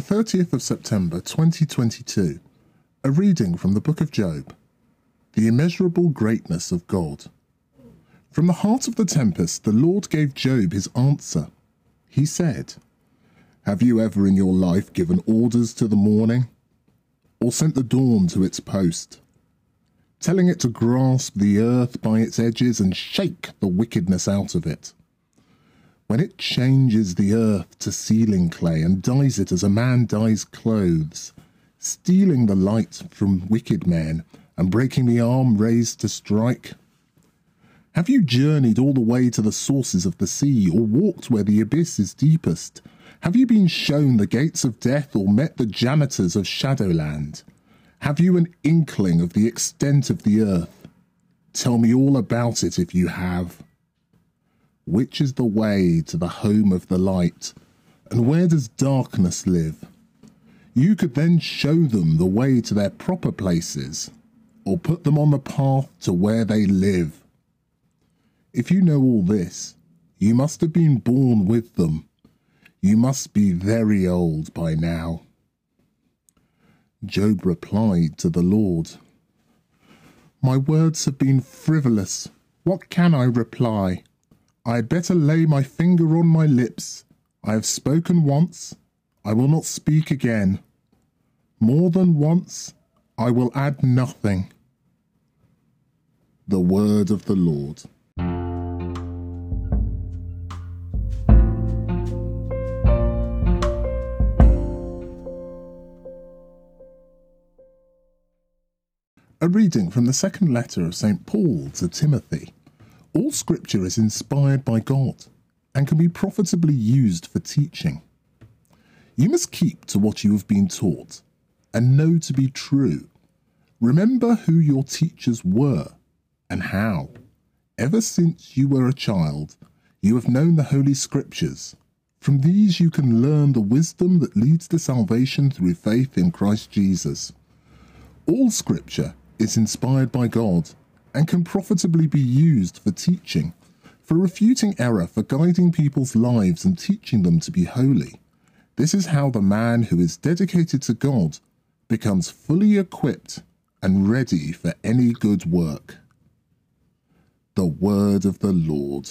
30th of September 2022. A reading from the book of Job. The immeasurable greatness of God. From the heart of the tempest, the Lord gave Job his answer. He said, Have you ever in your life given orders to the morning, or sent the dawn to its post, telling it to grasp the earth by its edges and shake the wickedness out of it? When it changes the earth to sealing clay and dyes it as a man dyes clothes, stealing the light from wicked men and breaking the arm raised to strike? Have you journeyed all the way to the sources of the sea, or walked where the abyss is deepest? Have you been shown the gates of death, or met the janitors of Shadowland? Have you an inkling of the extent of the earth? Tell me all about it if you have. Which is the way to the home of the light? And where does darkness live? You could then show them the way to their proper places, or put them on the path to where they live. If you know all this, you must have been born with them. You must be very old by now. Job replied to the Lord, My words have been frivolous. What can I reply? I had better lay my finger on my lips. I have spoken once, I will not speak again. More than once, I will add nothing. The word of the Lord. A reading from the second letter of St. Paul to Timothy. All scripture is inspired by God and can be profitably used for teaching. You must keep to what you have been taught and know to be true. Remember who your teachers were and how. Ever since you were a child, you have known the Holy Scriptures. From these you can learn the wisdom that leads to salvation through faith in Christ Jesus. All Scripture is inspired by God and can profitably be used for teaching, for refuting error, for guiding people's lives and teaching them to be holy. This is how the man who is dedicated to God becomes fully equipped and ready for any good work. The Word of the Lord.